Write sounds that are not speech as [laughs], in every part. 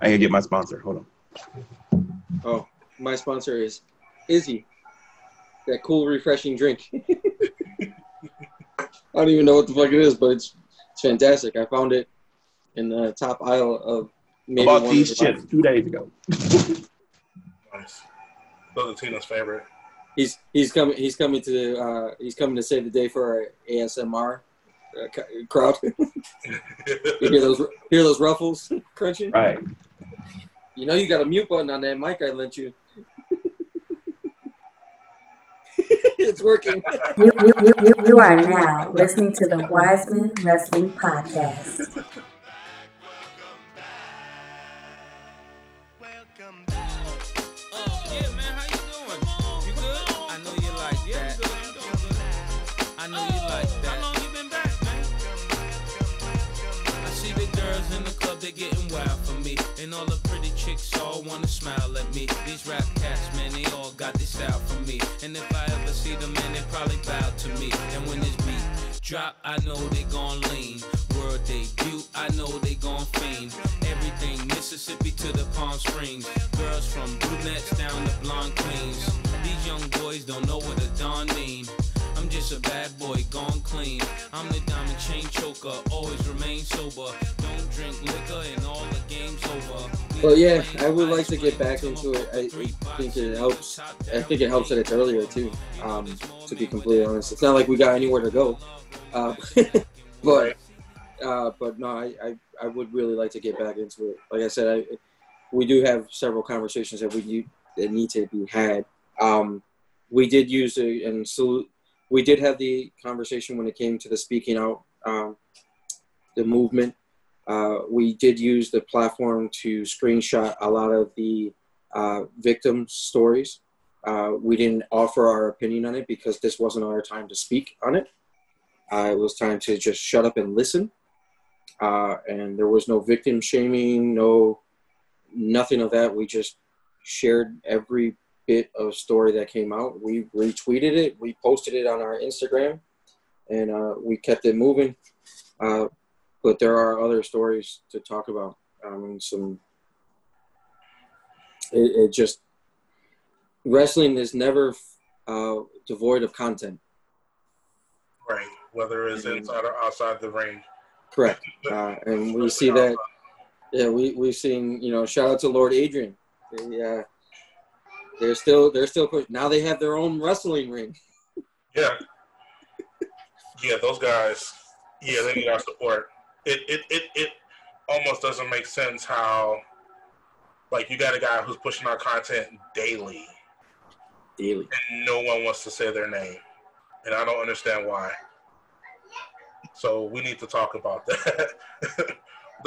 I gotta get my sponsor. Hold on. Oh, my sponsor is Izzy. That cool, refreshing drink. [laughs] I don't even know what the fuck it is, but it's it's fantastic. I found it in the top aisle of maybe About one these of the chips two days ago. Nice. Those are Tina's favorite. He's he's coming he's coming to uh, he's coming to save the day for our ASMR uh, crowd. [laughs] you hear those hear those ruffles [laughs] crunching? Right. You know you got a mute button on that mic I lent you. it's working. You, you, you, you, are now listening to the Wiseman Wrestling Podcast. All wanna smile at me. These rap cats, man, they all got this style for me. And if I ever see them, man, they probably bow to me. And when this beat drop, I know they gon' lean. World debut, I know they gon' fiend. Everything Mississippi to the Palm Springs. Girls from brunettes down to blonde queens. These young boys don't know what a dawn mean. I'm just a bad boy gone clean. I'm the diamond chain choker, always remain sober. Don't drink liquor and all the game's over. Well, yeah, I would like to get back into it. I think it helps. I think it helps that it's earlier too. Um, to be completely honest, it's not like we got anywhere to go. Uh, [laughs] but uh, but no, I, I I would really like to get back into it. Like I said, I we do have several conversations that we need, that need to be had. Um, we did use a, and salute. We did have the conversation when it came to the speaking out, um, the movement. Uh, we did use the platform to screenshot a lot of the uh, victim stories. Uh, we didn't offer our opinion on it because this wasn't our time to speak on it. Uh, it was time to just shut up and listen. Uh, and there was no victim shaming, no nothing of that. We just shared every bit of story that came out. We retweeted it, we posted it on our Instagram, and uh, we kept it moving. Uh, but there are other stories to talk about. I mean, some. It, it just wrestling is never uh, devoid of content. Right. Whether it's Mhm. inside or outside the ring. Correct, uh, and we see that. Yeah, we we've seen. You know, shout out to Lord Adrian. Yeah, they're still they're still push. Now they have their own wrestling ring. Yeah. Yeah, those guys. Yeah, they need our support. It it it it almost doesn't make sense how, like, you got a guy who's pushing our content daily, Daily. and no one wants to say their name, and I don't understand why. So we need to talk about that. [laughs]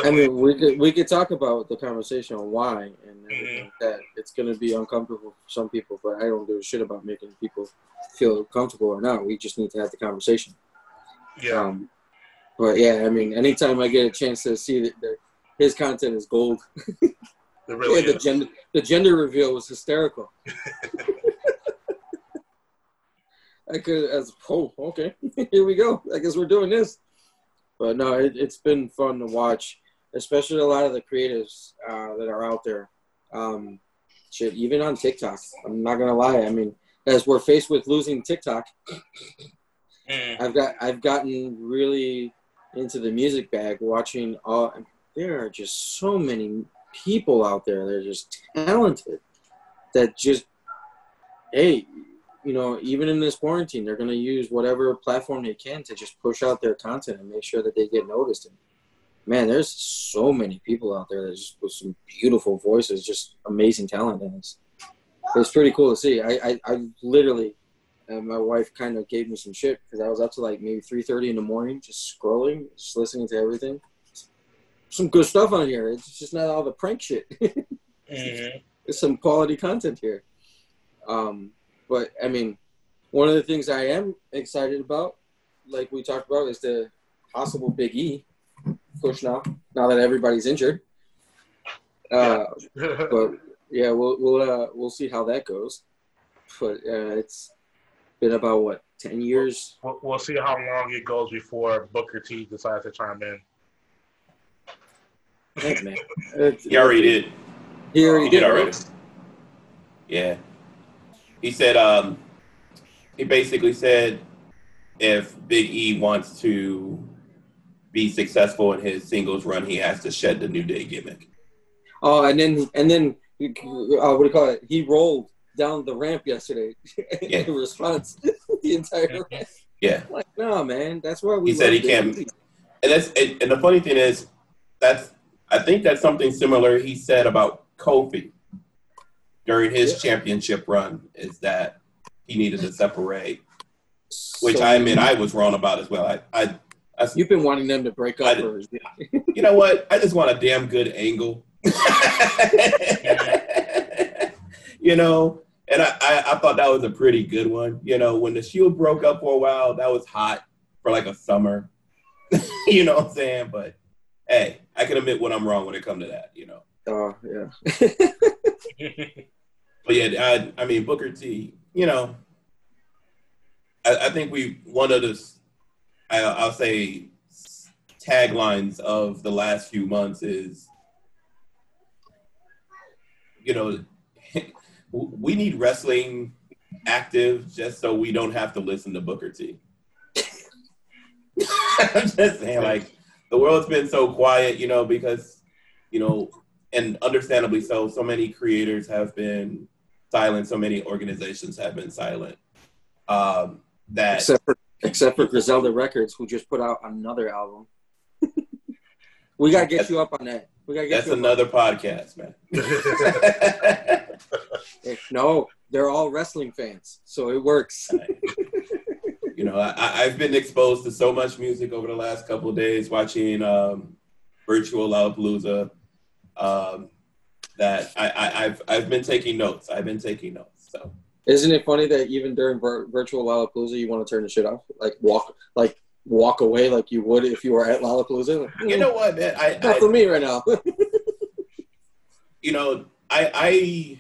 I mean, we could we could talk about the conversation on why and everything like that. It's gonna be uncomfortable for some people, but I don't give a shit about making people feel comfortable or not. We just need to have the conversation. yeah, Um, but yeah, I mean, anytime I get a chance to see that the, his content is gold. [laughs] it really yeah, the gender the gender reveal was hysterical. [laughs] I could as oh okay [laughs] here we go. I guess we're doing this. But no, it, it's been fun to watch, especially a lot of the creatives uh, that are out there. Um, shit, even on TikTok. I'm not gonna lie. I mean, as we're faced with losing TikTok, Mm. I've got I've gotten really into the music bag, watching all. There are just so many people out there. They're just talented. That just, hey, you know, even in this quarantine, they're gonna use whatever platform they can to just push out their content and make sure that they get noticed. And man, there's so many people out there that just with some beautiful voices, just amazing talent, and it's it's pretty cool to see. I I, I literally and my wife kind of gave me some shit because I was up to like maybe three thirty in the morning, just scrolling, just listening to everything. Some good stuff on here. It's just not all the prank shit. [laughs] Mhm. There's some quality content here. Um, but I mean, one of the things I am excited about, like we talked about, is the possible Big E push now. Now that everybody's injured. Uh, but yeah, we'll we'll uh, we'll see how that goes. But uh, it's been about what ten years. We'll, we'll see how long it goes before Booker T decides to chime in. Thanks, man. It's- He already did. He already He did did already. Yeah. He said um he basically said if Big E wants to be successful in his singles run, he has to shed the New Day gimmick. Oh, and then and then uh, what do you call it? He rolled down the ramp yesterday [laughs] Yeah. in response. the entire ramp. Yeah. Like, no, man, that's why we. He said love he can't- WWE. And that's and, and the funny thing is that's I think that's something similar he said about Kofi during his Yeah. championship run is that he needed to separate, which So I admit I was wrong about as well. I, I, I You've been wanting them to break I up. did- For, [laughs] you know what? I just want a damn good angle. [laughs] you know, and I, I, I thought that was a pretty good one. You know, when the Shield broke up for a while, that was hot for like a summer. [laughs] you know what I'm saying? But hey, I can admit when I'm wrong when it comes to that. You know. Oh yeah. [laughs] But yeah, I, I mean Booker T. You know, I, I think we one of the, I, I'll say, taglines of the last few months is, you know, [laughs] we need wrestling active just so we don't have to listen to Booker T. [laughs] I'm just saying, like the world's been so quiet, you know, because you know, and understandably so, so many creators have been silent, so many organizations have been silent. Um, that except for except for Griselda Records, who just put out another album. we gotta get you up on that. We gotta get that's another podcast, man. [laughs] No, they're all wrestling fans, so it works. [laughs] you know, I, I've been exposed to so much music over the last couple of days, watching um, virtual Lollapalooza. Um, that I, I, I've I've been taking notes. I've been taking notes. So Isn't it funny that even during vir- virtual Lollapalooza, you want to turn the shit off, like walk, like walk away, like you would if you were at Lollapalooza? Like, you know what, man? I, not I for me right now. you know, I, I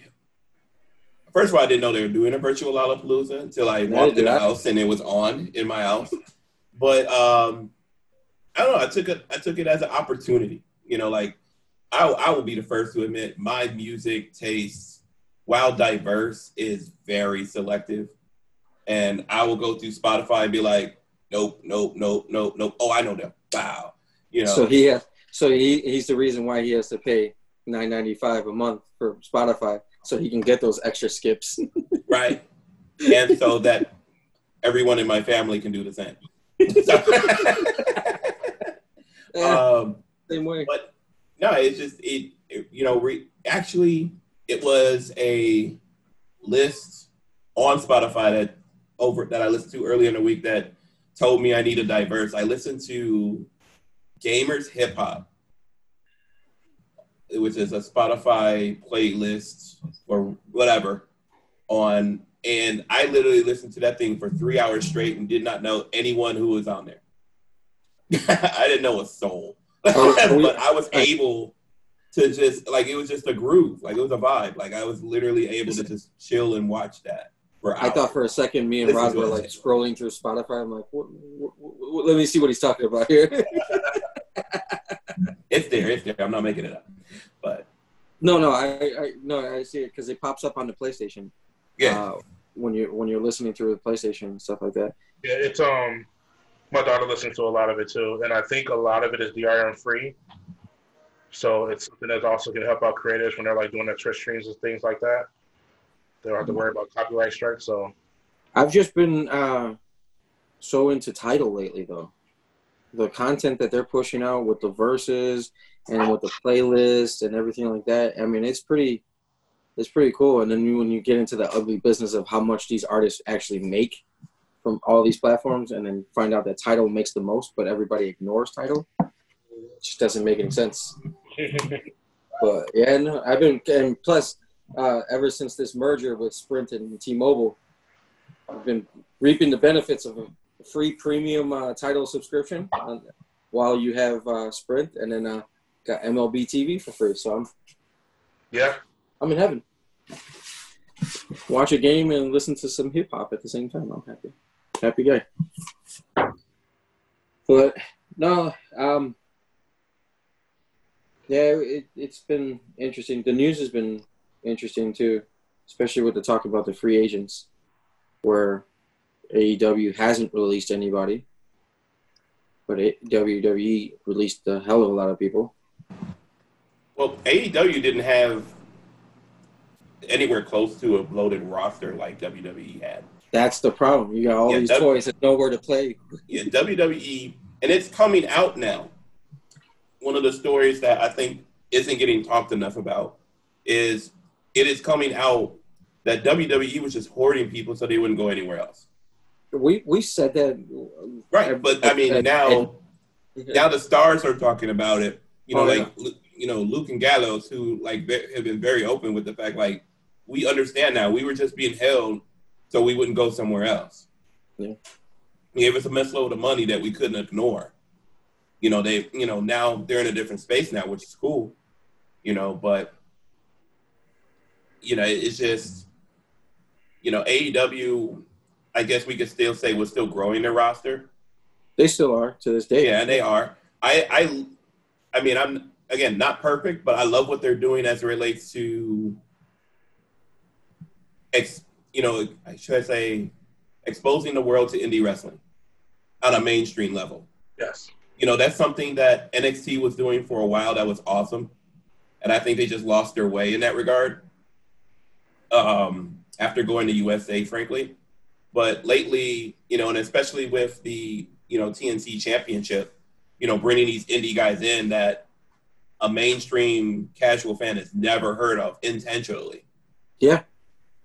first of all, I didn't know they were doing a virtual Lollapalooza until I Neither walked in the house and it was on in my house. But um, I don't know. I took it. I took it as an opportunity. You know, like I, I will be the first to admit my music taste, while diverse, is very selective. And I will go through Spotify and be like, nope, nope, nope, nope, nope. Oh, I know them. Wow. You know. So he has, so he he's the reason why he has to pay nine ninety five a month for Spotify, so he can get those extra skips. [laughs] right? And so that everyone in my family can do the same. [laughs] [laughs] Eh, um, same way. but no, it's just it, it- You know, re, actually, it was a list on Spotify that over that I listened to earlier in the week that told me I need a diverse. I listened to Gamers Hip Hop, which is a Spotify playlist or whatever on, and I literally listened to that thing for three hours straight and did not know anyone who was on there. [laughs] I didn't know a soul, [laughs] but I was able to just like it was just a groove, like it was a vibe. Like I was literally able to just chill and watch that for hours. I thought for a second me and This Rod were like saying. scrolling through Spotify. I'm like, what, what, what, let me see what he's talking about here. [laughs] it's there, it's there. I'm not making it up, but no, no, I, I no, I see it because it pops up on the PlayStation. yeah, uh, when you when you're listening through the PlayStation and stuff like that. Yeah, it's um, my daughter listens to a lot of it too, and I think a lot of it is DRM free. So it's something that's also going to help out creators when they're like doing their Twitch streams and things like that. They don't have to worry about copyright strikes. So I've just been uh, so into Tidal lately, though. The content that they're pushing out with the verses and with the playlist and everything like that. I mean, it's pretty, it's pretty cool. And then when you get into the ugly business of how much these artists actually make from all these platforms, and then find out that Tidal makes the most, but everybody ignores Tidal, it just doesn't make any sense. [laughs] But yeah, no, I've been and plus, uh, ever since this merger with Sprint and T-Mobile, I've been reaping the benefits of a free premium uh, Tidal subscription on, while you have uh, Sprint, and then uh, got MLB TV for free. So I'm yeah, I'm in heaven. Watch a game and listen to some hip hop at the same time. I'm happy, happy guy. But no, um, Yeah, it, it's been interesting. The news has been interesting too, especially with the talk about the free agents, where AEW hasn't released anybody, but WWE released a hell of a lot of people. Well, AEW didn't have anywhere close to a loaded roster like WWE had. That's the problem. You got all Yeah, these that- toys and nowhere to play. [laughs] Yeah, WWE, and it's coming out now. One of the stories that I think isn't getting talked enough about is it is coming out that WWE was just hoarding people so they wouldn't go anywhere else. We we said that Right, but I mean now now the stars are talking about it. You know, Oh, like Lu- you know Luke and Gallows, who like ve- have been very open with the fact like we understand now we were just being held so we wouldn't go somewhere else. Yeah. He gave us a mess load of money that we couldn't ignore. You know, they you know now they're in a different space now, which is cool. You know, but you know it's just you know AEW. I guess we could still say was still growing their roster. they still are to this day. Yeah, they are. I, I, I mean, I'm again not perfect, but I love what they're doing as it relates to, ex, you know, I should I say, exposing the world to indie wrestling on a mainstream level. Yes. You know, that's something that NXT was doing for a while. That was awesome, and I think they just lost their way in that regard. Um, after going to USA, frankly, but lately, you know, and especially with the you know TNT Championship, you know, bringing these indie guys in that a mainstream casual fan has never heard of intentionally. Yeah.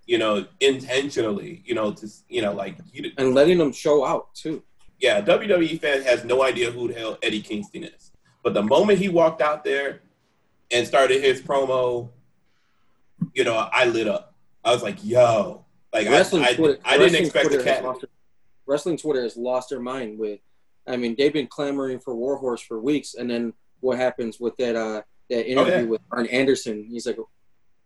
You know, intentionally. You know, to you know, like you, and letting them show out too. yeah, WWE fan has no idea who the hell Eddie Kingston is. But the moment he walked out there and started his promo, you know, I lit up. I was like, yo. Like Wrestling I, Twitter, I didn't expect the Twitter has cat. lost wrestling Twitter has lost their mind with. I mean, they've been clamoring for Warhorse for weeks, and then what happens with that uh, that interview Oh, yeah. with Arn Anderson? He's like,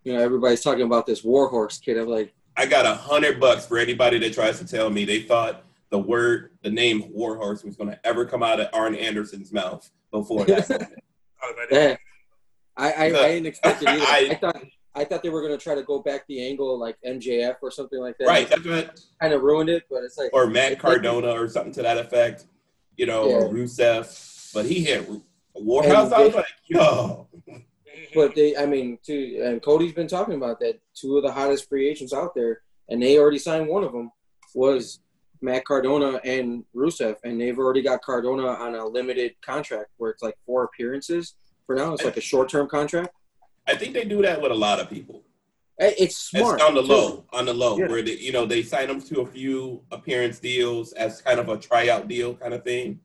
you know, everybody's talking about this Warhorse kid. I'm like, I got a hundred bucks for anybody that tries to tell me they thought the word, the name Warhorse was going to ever come out of Arn Anderson's mouth before that. moment. That is-. I I, I didn't expect it either. [laughs] I, I- thought I thought they were gonna try to go back the angle like MJF or something like that. right? That's what, Kind of ruined it, but it's like or Matt It's like- Cardona or something to that effect, you know, Yeah. or Rusev. But he hit Warhorse. I was like, yo, But they, I mean, too, and Cody's been talking about that. Two of the hottest free agents out there, and they already signed one of them was Matt Cardona and Rusev, and they've already got Cardona on a limited contract where it's like four appearances for now. It's like a short term contract. I think they do that with a lot of people. It's smart It's on the too. low, on the low, Yeah. where they, you know, they sign them to a few appearance deals as kind of a tryout deal kind of thing.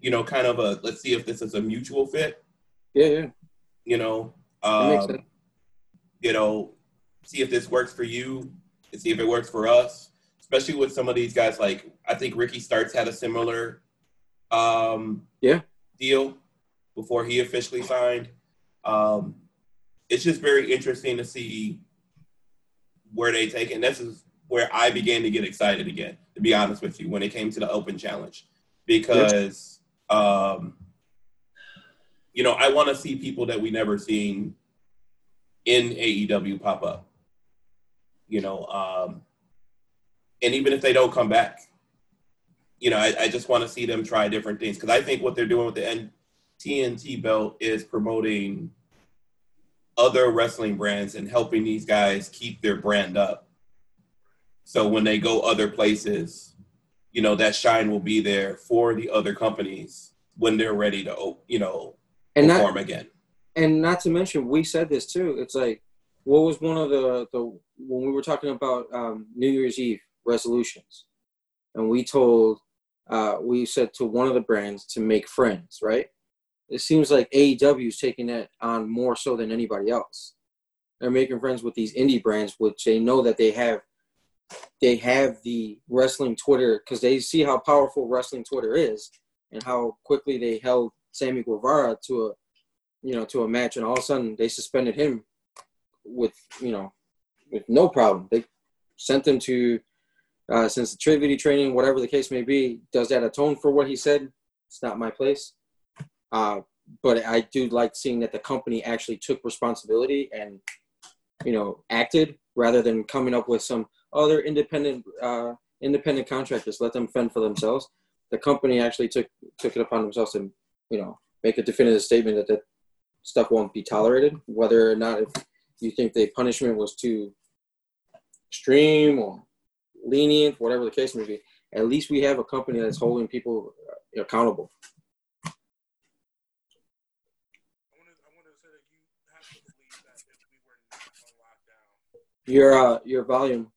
You know, kind of a let's see if this is a mutual fit. Yeah, yeah, You know, um, you know, see if this works for you, and see if it works for us. Especially with some of these guys, like I think Ricky Starks had a similar, um, Yeah. deal before he officially signed. Um, it's just very interesting to see where they take it. And this is where I began to get excited again, to be honest with you, when it came to the open challenge. Because um, you know, I want to see people that we never seen in AEW pop up. You know, um, and even if they don't come back, you know, I, I just want to see them try different things because I think what they're doing with the N- TNT belt is promoting other wrestling brands and helping these guys keep their brand up. So when they go other places, you know, that shine will be there for the other companies when they're ready to, you know, And not again. and not to mention, we said this too. It's like, what was one of the the when we were talking about um, New Year's Eve resolutions, and we told, uh, we said to one of the brands to make friends, right? It seems like AEW is taking that on more so than anybody else. They're making friends with these indie brands, which they know that they have, they have the wrestling Twitter because they see how powerful wrestling Twitter is, and how quickly they held Sammy Guevara to a you know, to a match, and all of a sudden they suspended him with, you know, with no problem. They sent him to uh, sensitivity training, whatever the case may be. Does that atone for what he said? It's not my place. Uh, but I do like seeing that the company actually took responsibility and you know acted rather than coming up with some other independent uh, independent contractors. Let them fend for themselves. The company actually took took it upon themselves to you know make a definitive statement that that stuff won't be tolerated, whether or not if you think the punishment was too extreme or lenient, whatever the case may be. At least we have a company that's holding people uh, accountable. Your want to, I want to say that you have to believe that if we were not on lockdown, Your uh, your volume.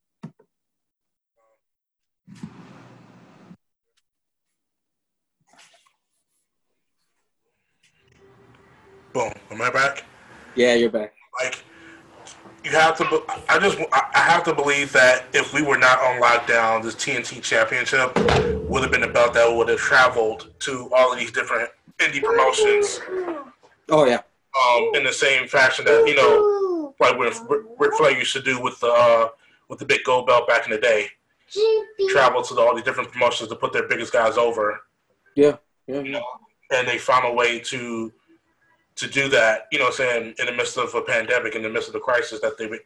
Boom, am I back? Yeah, you're back. Like, you have to. be- I just. I have to believe that if we were not on lockdown, this TNT Championship would have been a belt that would have traveled to all of these different indie promotions Oh yeah, um, in the same fashion that you know, like what Ric Flair used to do with the uh, with the big gold belt back in the day. Travel to all these different promotions to put their biggest guys over, yeah, yeah. you know, and they found a way to to do that. You know, saying in the midst of a pandemic, in the midst of the crisis, that they were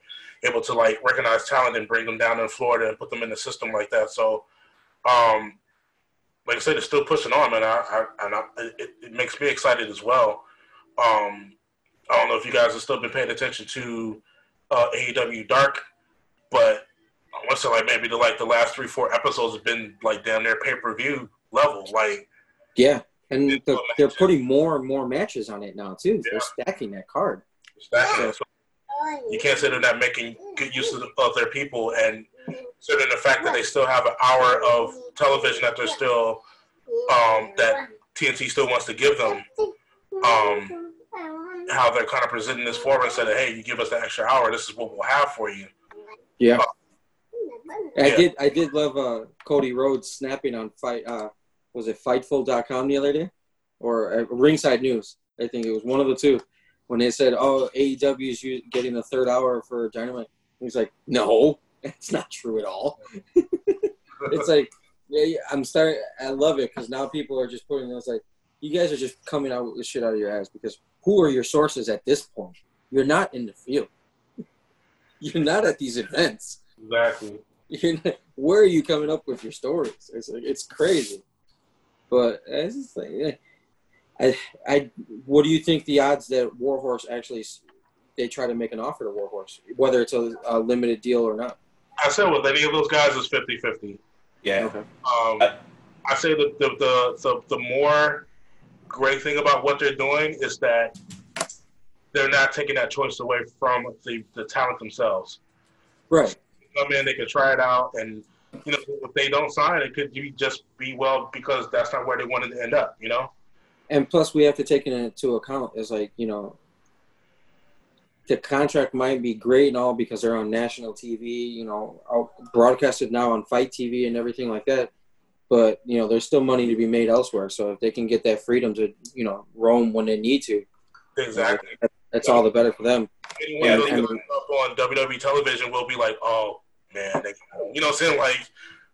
able to like recognize talent and bring them down in Florida and put them in the system like that. So, um, like I said, it's still pushing on, man. I, I, and I, it, it makes me excited as well. Um, I don't know if you guys have still been paying attention to uh, AEW Dark, but I want to say like maybe the like the last three four episodes have been like down there pay per view level. Like yeah. And the, they're putting more and more matches on it now too. They're stacking that card. stacking. So you can't say they're not making good use of, of their people, and considering the fact that they still have an hour of television that they're still um, that TNT still wants to give them. Um, how they're kind of presenting this forward and said, "Hey, you give us the extra hour. This is what we'll have for you." Yeah. I Yeah. did I did love uh, Cody Rhodes snapping on fight uh was it fightful.com the other day? Or uh, ringside news I think it was one of the two. When they said oh AEW is getting the third hour for Dynamite he's like no [laughs] it's not true at all. [laughs] It's like yeah, yeah I'm starting I love it because now people are just putting it's like you guys are just coming out with the shit out of your ass because who are your sources at this point? You're not in the field. [laughs] You're not at these events. Exactly. you're not, where are you coming up with your stories? It's like it's crazy, but it's just like. I, I, what do you think the odds that Warhorse actually they try to make an offer to Warhorse, whether it's a, a limited deal or not? I said with any of those guys is 50-50. Yeah. Okay. Um, I say that the, the the the more great thing about what they're doing is that they're not taking that choice away from the, the talent themselves. Right. Come in, they can try it out, and you know if they don't sign, it could be just be well because that's not where they wanted to end up. You know. And plus, we have to take it into account is like you know, the contract might be great and all because they're on national TV, you know, broadcasted now on FITE TV and everything like that. But you know, there's still money to be made elsewhere. So if they can get that freedom to you know roam when they need to, Exactly. that's all the better for them. Anyone Yeah, who I mean- up on WWE television will be like, oh man, they, you know, what I'm saying like,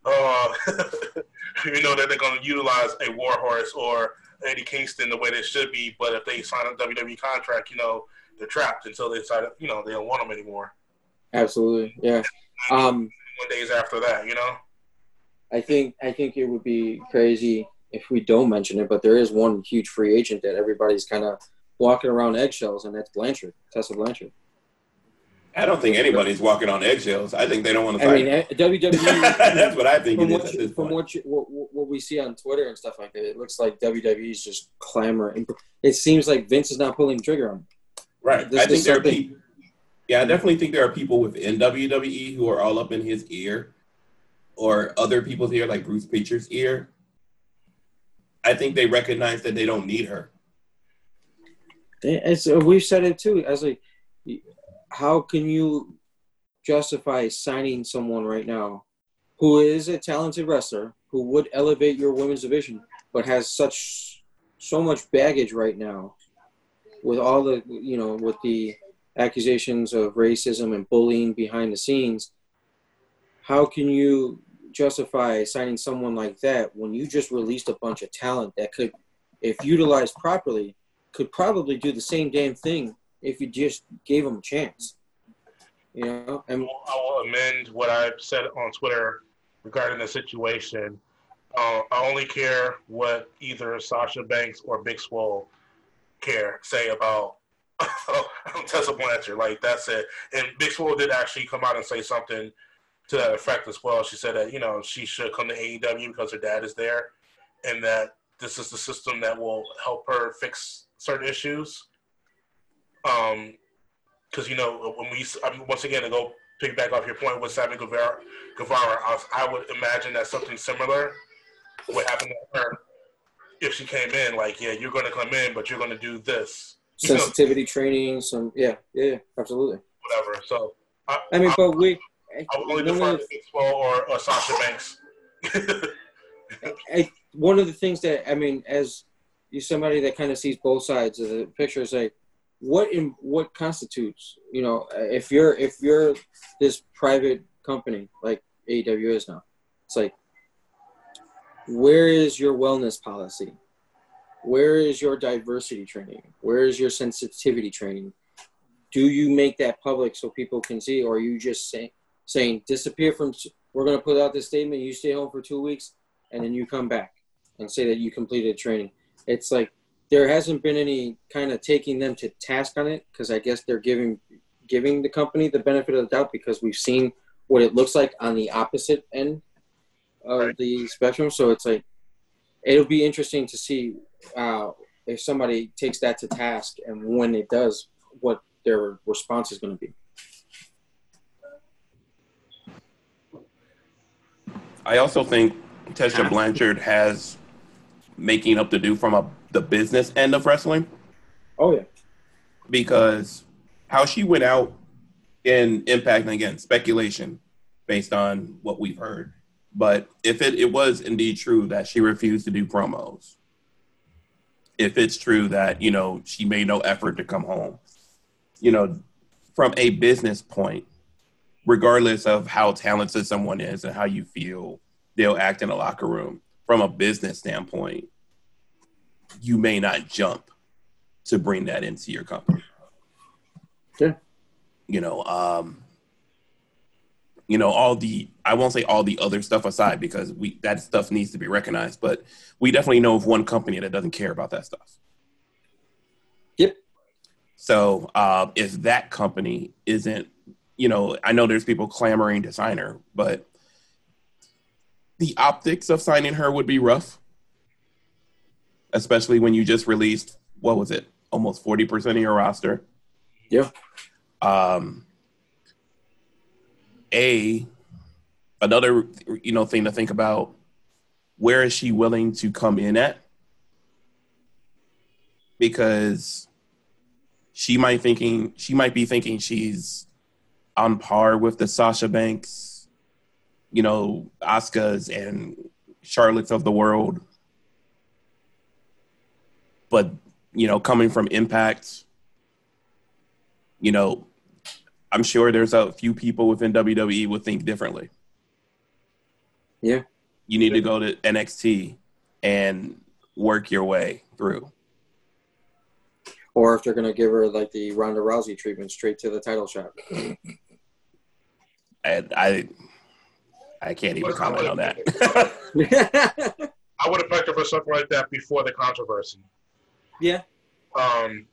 uh, [laughs] you know that they're going to utilize a Warhorse or Eddie Kingston the way they should be, but if they sign a WWE contract, you know, they're trapped until they decide, you know, they don't want them anymore. Absolutely, yeah. Um, One days after that, you know. I think I think it would be crazy if we don't mention it, but there is one huge free agent that everybody's kind of walking around eggshells, and that's Blanchard, Tessa Blanchard. I don't think anybody's walking on eggshells. I think they don't want to fight. I mean, eh, WWE. [laughs] That's what I think from it is what, at you, from what, you, what what we see on Twitter and stuff like that, it looks like WWE is just clamoring. It seems like Vince is not pulling the trigger on. Right. This I think there are people. Yeah, I definitely think there are people within WWE who are all up in his ear, or other people's ear, like Bruce Prichard's ear. I think they recognize that they don't need her. It's, we've said it too. As like, how can you justify signing someone right now who is a talented wrestler who would elevate your women's division, but has such so much baggage right now with all the you know with the accusations of racism and bullying behind the scenes? How can you justify signing someone like that when you just released a bunch of talent that could, if utilized properly, could probably do the same damn thing if you just gave them a chance. You know, and I will amend what I've said on Twitter regarding the situation. Uh, I only care what either Sasha Banks or Big Swole care say about [laughs] Tessa Blanchard. Like that's it. And Big Swole did actually come out and say something to that effect as well. She said that you know she should come to AEW because her dad is there, and that this is the system that will help her fix certain issues. Um, because you know when we I mean, once again to go pick back off your point with Sammy Guevara, Guevara I, was, I would imagine that something similar would happen to her if she came in. Like, yeah, you're going to come in, but you're going to do this. You know, sensitivity training, some yeah, yeah, absolutely. whatever. So I, I mean, I, but we. I would only defer to the- or, or Sasha Banks. [laughs] I, one of the things that I mean, as you somebody that kind of sees both sides of the picture, is like, what in what constitutes, you know, if you're if you're this private company like AEW is now, it's like, where is your wellness policy? Where is your diversity training? Where is your sensitivity training? Do you make that public so people can see, or are you just saying saying disappear from? We're going to put out this statement. You stay home for two weeks and then you come back and say that you completed training. It's like there hasn't been any kind of taking them to task on it because I guess they're giving giving the company the benefit of the doubt because we've seen what it looks like on the opposite end of Right. the spectrum. So it's like it'll be interesting to see uh, if somebody takes that to task and when it does, what their response is going to be. I also think Tessa Blanchard has making up to do from a the business end of wrestling? Oh yeah, because how she went out in Impact and again speculation based on what we've heard. But if it, it was indeed true that she refused to do promos, if it's true that, you know, she made no effort to come home, you know, from a business point, regardless of how talented someone is and how you feel they'll act in a locker room, from a business standpoint, you may not jump to bring that into your company. Yeah. You know, um, you know, all the I won't say all the other stuff aside because we that stuff needs to be recognized, but we definitely know of one company that doesn't care about that stuff. Yep. So uh, if that company isn't, you know, I know there's people clamoring to sign her, but the optics of signing her would be rough, especially when you just released what was it, almost forty percent of your roster. yeah. Um, a another you know thing to think about: where is she willing to come in at? Because she might thinking she might be thinking she's on par with the Sasha Banks, you know, Oscars and Charlottes of the world. But you know, coming from Impact, you know, I'm sure there's a few people within WWE would think differently. Yeah. You need to go to NXT and work your way through. Or if they're going to give her like the Ronda Rousey treatment straight to the title shot. And I I can't even comment on that. I would have picked her for something like that before the controversy. Yeah. Um,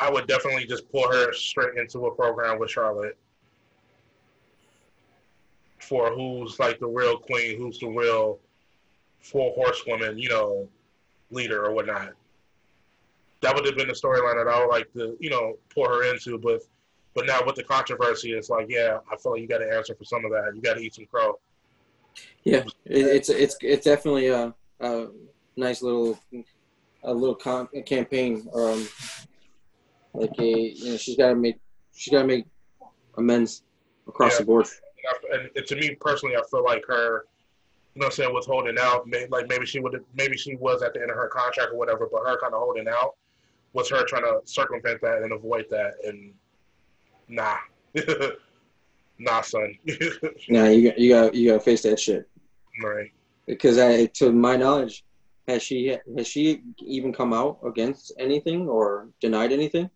I would definitely just pull her straight into a program with Charlotte for who's like the real queen, who's the real four horsewoman, you know, leader or whatnot. That would have been the storyline that I would like to, you know, pour her into. But but now with the controversy, it's like, yeah, I feel like you got to answer for some of that. You got to eat some crow. Yeah, it's it's it's definitely a, a nice little a little con- campaign. Um, like a you know she's got to make she's got to make amends across Yeah. the board. And, I, and to me personally, I feel like her, you know, what I'm saying was holding out. May, like maybe she would, maybe she was at the end of her contract or whatever, but her kind of holding out was her trying to circumvent that and avoid that. And nah, [laughs] nah, son. [laughs] Nah, you got you got you got to face that shit right. because I to my knowledge, has she has she even come out against anything or denied anything?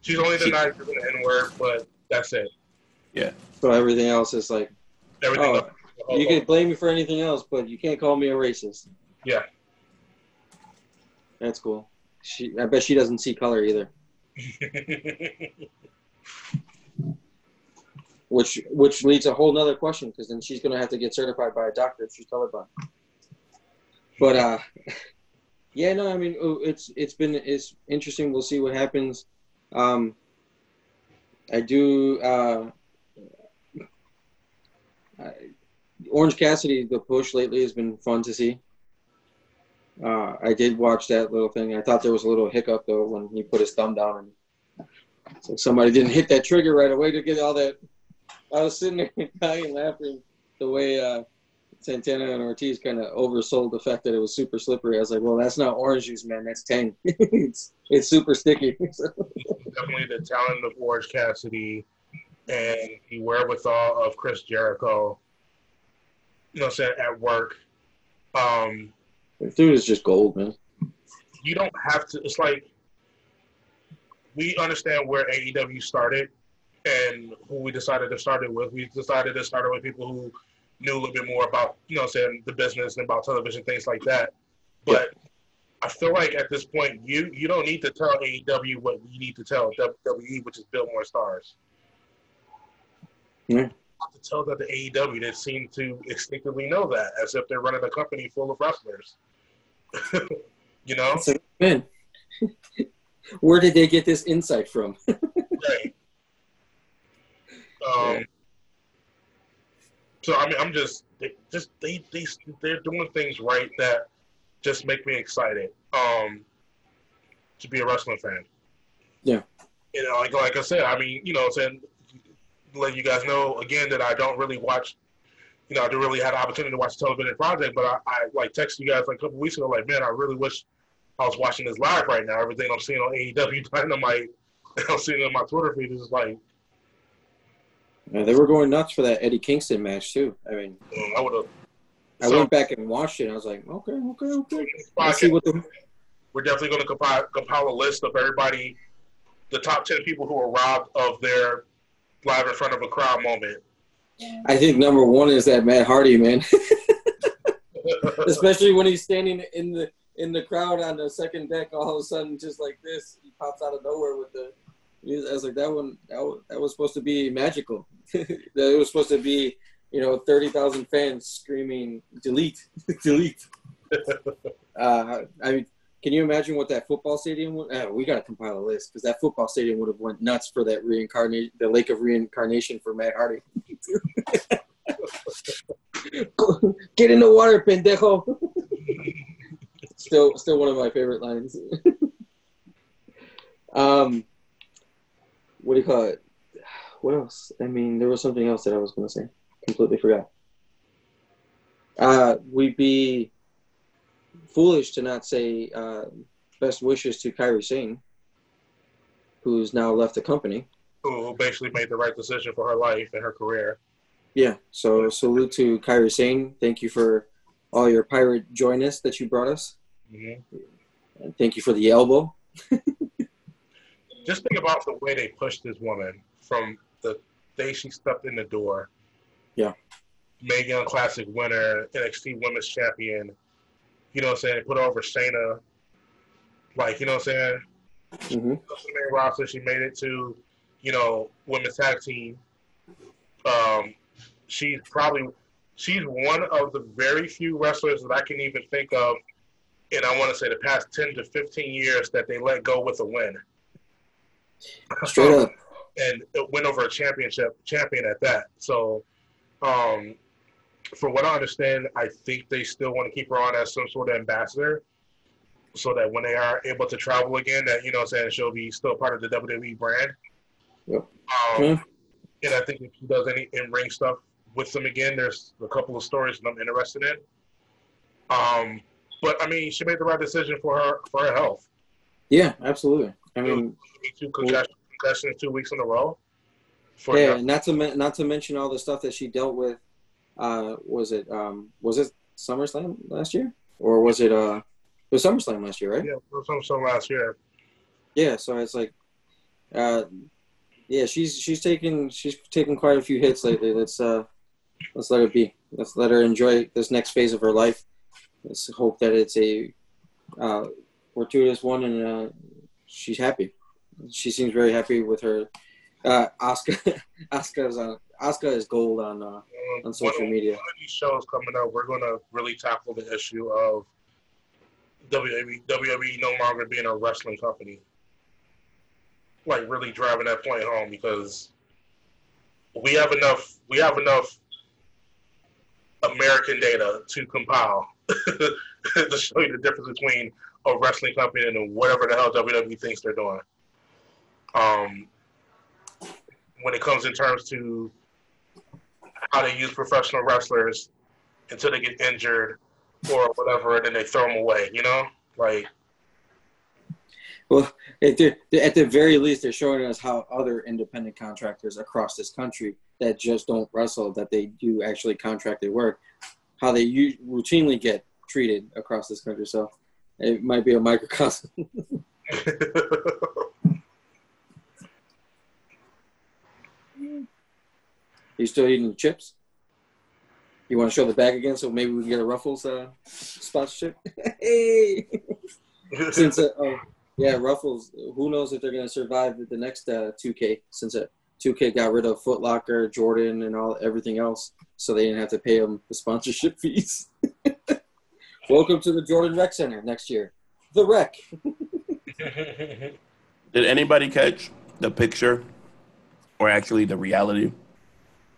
She's only denied using the N word, but that's it. Yeah. So everything else is like, Everything oh, else. you can blame me for anything else, but you can't call me a racist. Yeah. That's cool. She, I bet she doesn't see color either. [laughs] Which which leads a whole nother question because then she's gonna have to get certified by a doctor if she's colorblind. But uh, yeah, no, I mean it's it's been it's interesting. We'll see what happens. Um, I do. Uh, I, Orange Cassidy, the push lately has been fun to see. Uh, I did watch that little thing. I thought there was a little hiccup though when he put his thumb down and like somebody didn't hit that trigger right away to get all that. I was sitting there [laughs] dying laughing the way uh, Santana and Ortiz kind of oversold the fact that it was super slippery. I was like, well, that's not orange juice, man. That's Tang. [laughs] it's it's super sticky. [laughs] Definitely the talent of Orange Cassidy and the wherewithal of Chris Jericho. You know, said at work. Um, Dude is just gold, man. you don't have to. It's like we understand where AEW started and who we decided to start it with. We decided to start it with people who knew a little bit more about, you know, saying the business and about television, things like that. But I feel like at this point, you you don't need to tell AEW what you need to tell WWE, which is build more stars. Yeah. To tell that the AEW that seem to instinctively know that, as if they're running a company full of wrestlers. [laughs] you know, man, [laughs] where did they get this insight from? [laughs] right? Um, Yeah. So I mean, I'm just they just they they they're doing things right that just make me excited. Um, to be a wrestling fan. Yeah. You know, like like I said, I mean, you know, saying let you guys know again that I don't really watch. You know, I didn't really have the opportunity to watch the television project, but I, I like texted you guys like a couple weeks ago, like, man, I really wish I was watching this live right now. Everything I'm seeing on AEW [laughs] Dynamite, [laughs] I'm seeing on my Twitter feed is like, Yeah, they were going nuts for that Eddie Kingston match too. I mean, mm, I would have. I went back and watched it. and I was like, okay, okay, okay. Let's see what the we're definitely going to compile, compile a list of everybody, the top 10 people who were robbed of their live in front of a crowd moment. I think number one is that Matt Hardy man, [laughs] especially when he's standing in the in the crowd on the second deck. All of a sudden, just like this, he pops out of nowhere with the. I was like, that one, that was, that was supposed to be magical. [laughs] that it was supposed to be, you know, thirty thousand fans screaming, "Delete, [laughs] delete." [laughs] uh, I mean, can you imagine what that football stadium would? Uh, we got to compile a list because that football stadium would have went nuts for that reincarnation, the lake of reincarnation for Matt Hardy. Get in the water, pendejo. still, still one of my favorite lines. um, what do you call it? What else? I mean, there was something else that I was going to say. Completely forgot. Uh, we'd be foolish to not say uh, best wishes to Kairi Sane, who's now left the company. Who basically made the right decision for her life and her career. Yeah. So salute to Kairi Sane. Thank you for all your pirate joyness that you brought us. hmm And thank you for the elbow. [laughs] Just think about the way they pushed this woman from the day she stepped in the door. Yeah. Young Classic winner, NXT Women's Champion. You know what I'm saying? They put her over Shayna. Like, you know what I'm saying? hmm She made roster. She made it to, you know, women's tag team. Um, she's probably she's one of the very few wrestlers that I can even think of, and I want to say the past ten to fifteen years that they let go with a win. Straight up. [laughs] and it went over a championship champion at that. So, um, for what I understand, I think they still want to keep her on as some sort of ambassador, so that when they are able to travel again, that you know, what I'm saying she'll be still part of the WWE brand. Yep. Um, Yeah. And I think if she does any in ring stuff with them again, there's a couple of stories that I'm interested in. Um, but I mean, she made the right decision for her for her health. Yeah, absolutely. I mean, Two concussions, two weeks in a row. For yeah, nothing. not to not to mention all the stuff that she dealt with. Uh, was it um, was it SummerSlam last year? or was it uh it was SummerSlam last year, right? Yeah, it was some some last year. Yeah, so it's like, uh, yeah, she's she's taking she's taken quite a few hits lately. Let's uh, let's let it be. Let's let her enjoy this next phase of her life. Let's hope that it's a uh, fortuitous one and uh, she's happy. She seems very happy with her. Uh, Oscar, [laughs] Oscar's on. Oscar is gold on uh, Um, on social media. One of these shows coming up, we're going to really tackle the issue of WWE, WWE no longer being a wrestling company. Like really driving that point home because we have enough. We have enough American data to compile [laughs] to show you the difference between a wrestling company and whatever the hell WWE thinks they're doing. Um, when it comes in terms to how they use professional wrestlers until they get injured or whatever, and then they throw them away. You know, like Well, at the, very least, they're showing us how other independent contractors across this country that just don't wrestle, that they do actually contracted work, how they routinely get treated across this country. So it might be a microcosm. [laughs] You still eating the chips? You want to show the bag again, so maybe we can get a Ruffles uh, sponsorship? [laughs] hey, [laughs] since uh, oh, yeah, Ruffles. Who knows if they're going to survive the next uh, 2K? Since uh, 2K got rid of Foot Locker, Jordan, and all everything else, so they didn't have to pay them the sponsorship fees. Welcome to the Jordan Rec Center next year. The Rec. [laughs] Did anybody catch the picture, or actually the reality,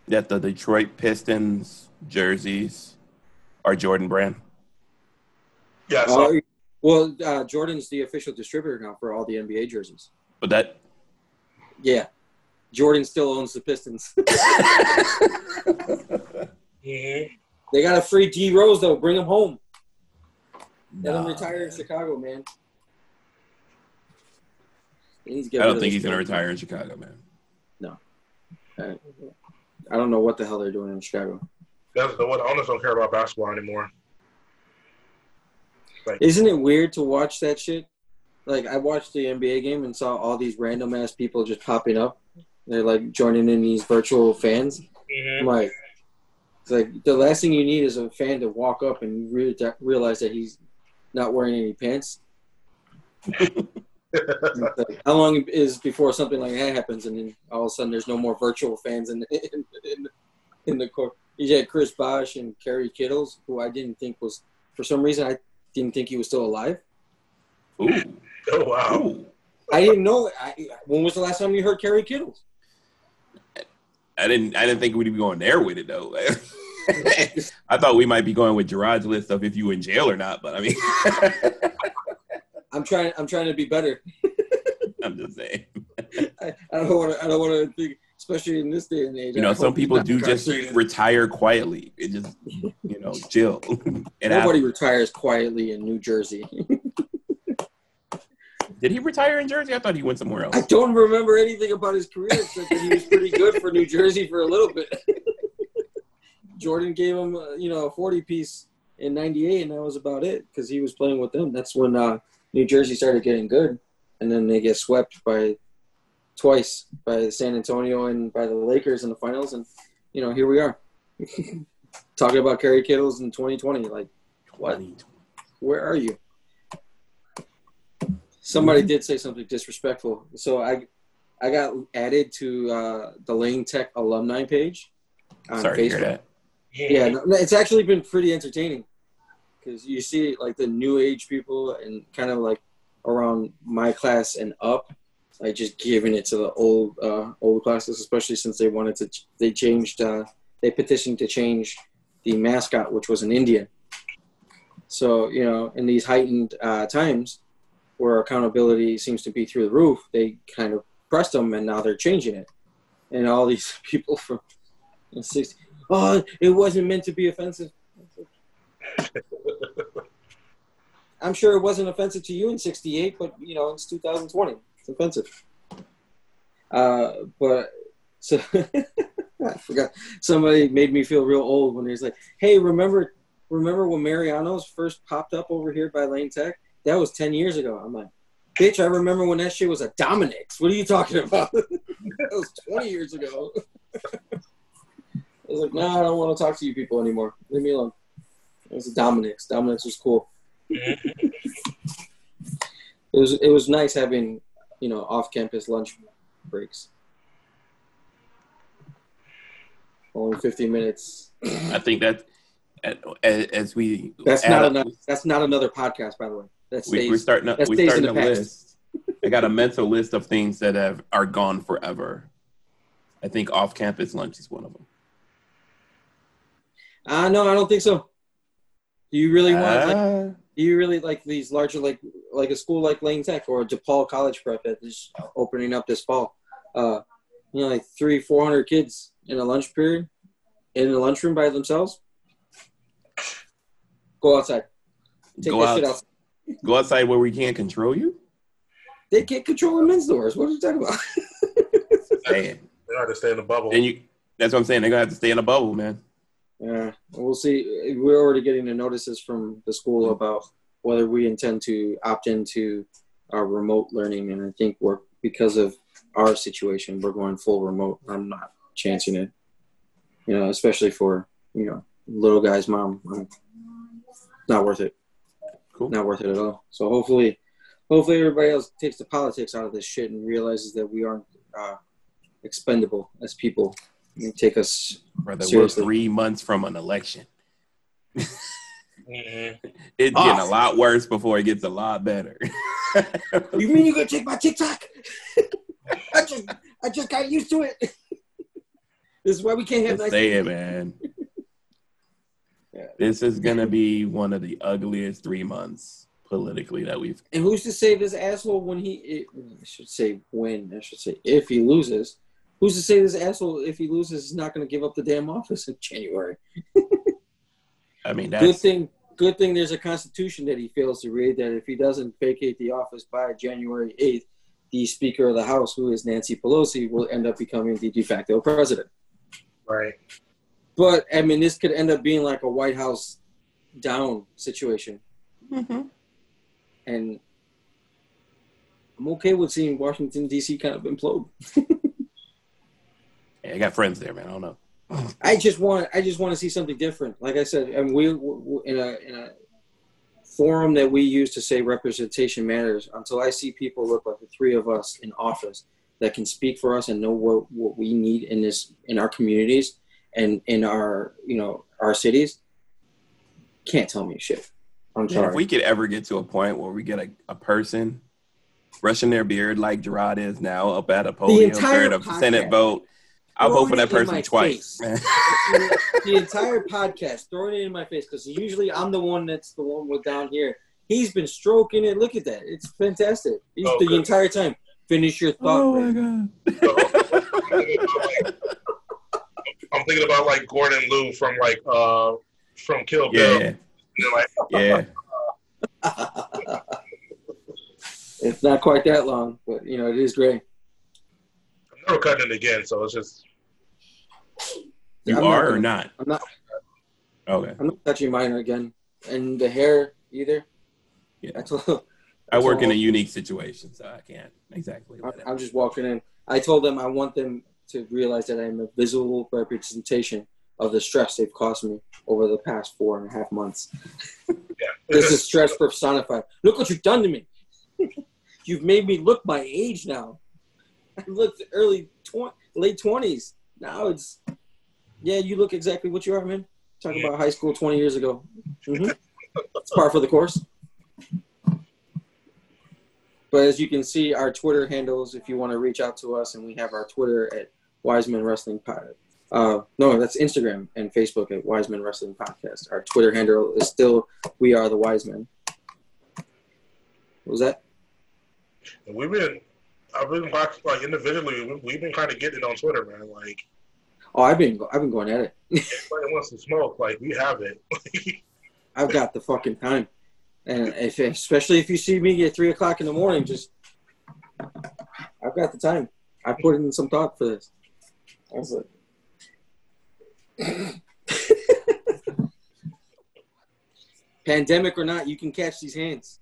that the Detroit Pistons jerseys are Jordan brand? yeah, so Uh, well, uh, Jordan's the official distributor now for all the NBA jerseys. But that Yeah, Jordan still owns the Pistons. [laughs] [laughs] they got a free D Rose though. Bring him home. Let him Nah, retire in. Chicago, man. He needs to get I don't think he's gonna retire in Chicago, man. I I don't know what the hell they're doing in Chicago. that's the one. Owners don't care about basketball anymore. Isn't it weird to watch that shit? Like I watched the NBA game and saw all these random ass people just popping up. They're like joining in these virtual fans. I'm Mhm. like, it's like the last thing you need is a fan to walk up and re- realize that he's not wearing any pants. [laughs] How long is before something like that happens, and then all of a sudden there's no more virtual fans in [laughs] in, in, in the court? You had Chris Bosh and Kerry Kittles, who I didn't think was for some reason I didn't think he was still alive. Ooh, Oh wow. ooh. I didn't know. I, when was the last time you heard Kerry Kittles? I didn't. I didn't think we'd be going there with it though. [laughs] [laughs] I thought we might be going with Gerard's list of if you in jail or not. But I mean, [laughs] I'm trying. I'm trying to be better. [laughs] I'm just saying. I, I don't want to. I don't want to think, especially in this day and age. You know, some people do just retire quietly. It just, you know, chill. And Nobody have, retires quietly in New Jersey. did he retire in Jersey? I thought he went somewhere else. I don't remember anything about his career except that he was pretty good for New Jersey for a little bit. Jordan gave him, uh, you know, a 40 piece in 98, and that was about it because he was playing with them. That's when uh, New Jersey started getting good. And then they get swept by twice by San Antonio and by the Lakers in the finals. And, you know, here we are [laughs] talking about Kerry Kittles in 2020. Like, what? Where are you? Somebody did say something disrespectful. So I I got added to uh, the Lane Tech alumni page on Sorry to Facebook. Yeah, no, it's actually been pretty entertaining because you see like the new age people and kind of like around my class and up, like just giving it to the old uh, old classes, especially since they wanted to. They changed. Uh, they petitioned to change the mascot, which was an Indian. So you know, in these heightened uh, times where accountability seems to be through the roof, they kind of pressed them, and now they're changing it. And all these [laughs] people from the 60s, oh, it wasn't meant to be offensive. [laughs] I'm sure it wasn't offensive to you in '68, but you know it's 2020. It's offensive. Uh, but so [laughs] I forgot. Somebody made me feel real old when he's like, "Hey, remember, remember when Mariano's first popped up over here by Lane Tech? That was ten years ago. I'm like, bitch, I remember when that shit was a Dominick's. What are you talking about? [laughs] that was twenty years ago. I was like, nah, I don't want to talk to you people anymore. Leave me alone. It was a Dominick's. Dominick's was cool. It was it was nice having, you know, off campus lunch breaks. Only fifteen minutes. I think that as, as we That's not another. That's not another podcast, by the way. That's we, we're starting that we're starting past. list. I got a mental list of things that have are gone forever. I think off campus lunch is one of them. Ah, no, I don't think so. Do you really want? Like, Ah, do you really like these larger, like like a school like Lane Tech or DePaul College Prep that is opening up this fall? Uh, you know, like three, four hundred kids in a lunch period in a lunchroom by themselves. Go outside. Take go that out, shit out. go outside where we can't control you. They can't control the men's doors. What are you talking about? Damn. They had to stay in the bubble. And you, that's what I'm saying. They're gonna have to stay in a bubble, man. Yeah, we'll see. We're already getting the notices from the school about whether we intend to opt into our remote learning, and I think we're because of our situation, we're going full remote. I'm not chancing it, you know, especially for you know little guy's mom. Not worth it. Cool. Not worth it at all. So hopefully, hopefully everybody else takes the politics out of this shit and realizes that we aren't uh, expendable as people. You take us Brother, Seriously. we're three months from an election. Mhm. [laughs] It's Ah. getting a lot worse before it gets a lot better. [laughs] You mean you're gonna take my TikTok? [laughs] I just I just got used to it. this is why we can't have Just nice say it, man. Yeah. This is gonna be one of the ugliest three months politically that we've. And who's to say this asshole when he it, I should say when, I should say if he loses. Who's to say this asshole if he loses is not gonna give up the damn office in January? I mean, Good thing good thing there's a constitution that he fails to read that if he doesn't vacate the office by January eighth, the Speaker of the House, who is Nancy Pelosi, will end up becoming the de facto president. Right. But I mean, this could end up being like a White House down situation, mm-hmm. and I'm okay with seeing Washington D.C. kind of implode. [laughs] I got friends there, man. I don't know. I just want, I just want to see something different. Like I said, and we we- in a in a forum that we use to say representation matters. Until I see people look like the three of us in office that can speak for us and know what what we need in this in our communities and in our you know our cities, can't tell me shit. I'm sorry. if we could ever get to a point where we get a, a person brushing their beard like Gerard is now up at a podium entire during a podcast. Senate vote, I'll vote for that it in my person twice. the entire podcast, throwing it in my face because usually I'm the one that's the one with down here. He's been stroking it. Look at that. It's fantastic. He's Oh, the good. entire time. Finish your thought. oh Ray. my god! I'm thinking about like Gordon Liu from like uh from Kill Bill. Yeah, like, yeah. [laughs] it's not quite that long, but you know it is great. I'm never cutting it again, so it's just You I'm not are or not? I'm not. Okay. I'm not touching mine again, and the hair either. Yeah. That's all. [laughs] I work in a unique situation, so I can't exactly. I'm- I'm just walking in. I told them I want them to realize that I'm a visible representation of the stress they've caused me over the past four and a half months. [laughs] yeah. [laughs] This is stress personified. Look what you've done to me. you've made me look my age now. [laughs] Looked early tw- late twenties. Now it's yeah, you look exactly what you are, man. Talk about high school twenty years ago. hmm It's par for the course. But as you can see, our Twitter handles, if you want to reach out to us, and we have our Twitter at Wiseman Wrestling Pod. Uh, no, that's Instagram and Facebook at Wiseman Wrestling Podcast. Our Twitter handle is still We Are the Wiseman. What was that? we've been I've been watching like individually. we- We've been kind of getting it on Twitter, man. Like, Oh, I've been I've been going at it. [laughs] if anybody wants to smoke, like we have it. [laughs] I've got the fucking time, and if especially if you see me at three o'clock in the morning, just I've got the time. I put in some thought for this. I was like, [laughs] Pandemic or not, you can catch these hands.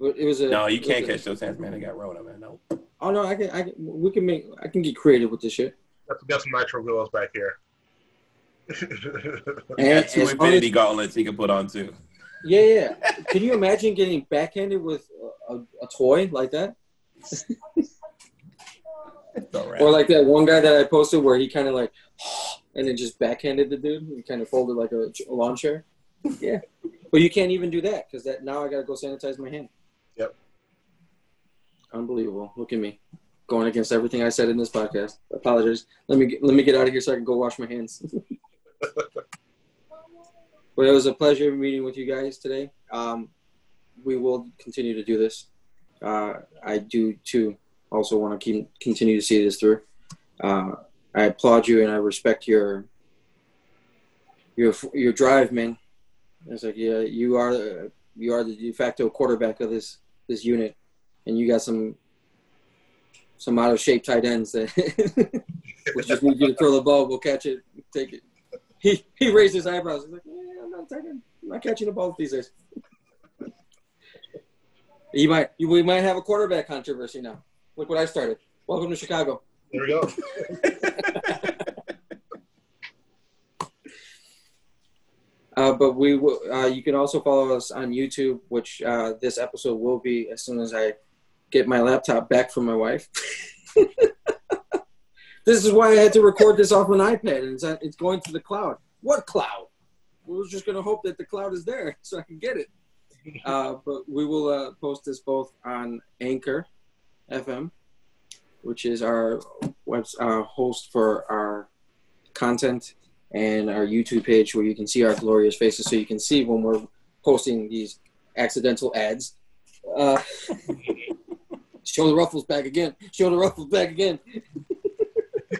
But it was a No, you can't a- catch those hands, man. They got Rona, man. No. Oh no, I can, I can, we can make, I can get creative with this shit. Let's get some nitro wheels back here. And Yeah, two as Infinity as- gauntlets he can put on too. yeah, yeah. Can you imagine getting backhanded with a, a, a toy like that? It's all right. Or like that one guy that I posted where he kind of like, [gasps] and then just backhanded the dude. and kind of folded like a, a lawn chair. Yeah, but you can't even do that because that now I gotta go sanitize my hand. Unbelievable. Look at me, going against everything I said in this podcast. Apologize. Let me get, let me get out of here so I can go wash my hands. [laughs] but it was a pleasure meeting with you guys today. Um, we will continue to do this. Uh, I do too. Also want to keep continue to see this through. Uh, I applaud you and I respect your your your drive, man. It's like yeah, you are you are the de facto quarterback of this this unit, and you got some some out of shape tight ends that [laughs] we just need you to throw the ball. We'll catch it, take it. He he raised his eyebrows. He's like, yeah, I'm not taking, I'm not catching the ball these days. You might you, we might have a quarterback controversy now. Look what I started. Welcome to Chicago. There we go. [laughs] Uh, but we will. Uh, you can also follow us on YouTube, which uh, this episode will be as soon as I get my laptop back from my wife. [laughs] this is why I had to record this off an iPad, and it's, it's going to the cloud. What cloud? We were just going to hope that the cloud is there [laughs] so I can get it. [laughs] Uh, but we will uh, post this both on Anchor FM, which is our web uh, host for our content and our YouTube page where you can see our glorious faces so you can see when we're posting these accidental ads. Show the ruffles back again. Show the ruffles back again. [laughs]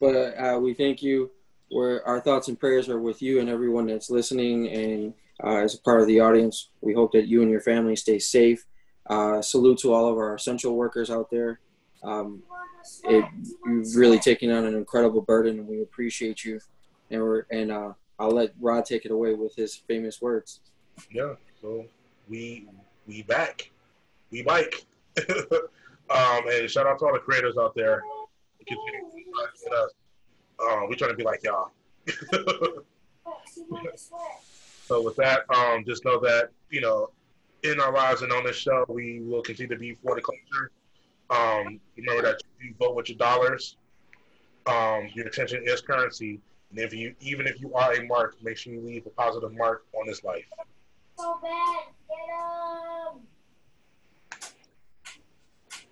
but uh, we thank you. We're, our thoughts and prayers are with you and everyone that's listening and uh, as a part of the audience. We hope that you and your family stay safe. Uh, salute to all of our essential workers out there. Um, it, you've really taken on an incredible burden, and we appreciate you. And we're and uh, I'll let Rod take it away with his famous words. Yeah. So we we back. We bike. [laughs] um, and shout out to all the creators out there. Uh, we trying to be like y'all. [laughs] so with that, um, just know that you know, in our lives and on this show, we will continue to be for the culture. Um, remember that you vote with your dollars. Um, your attention is currency, and if you even if you are a mark, make sure you leave a positive mark on this life. So bad. Get up.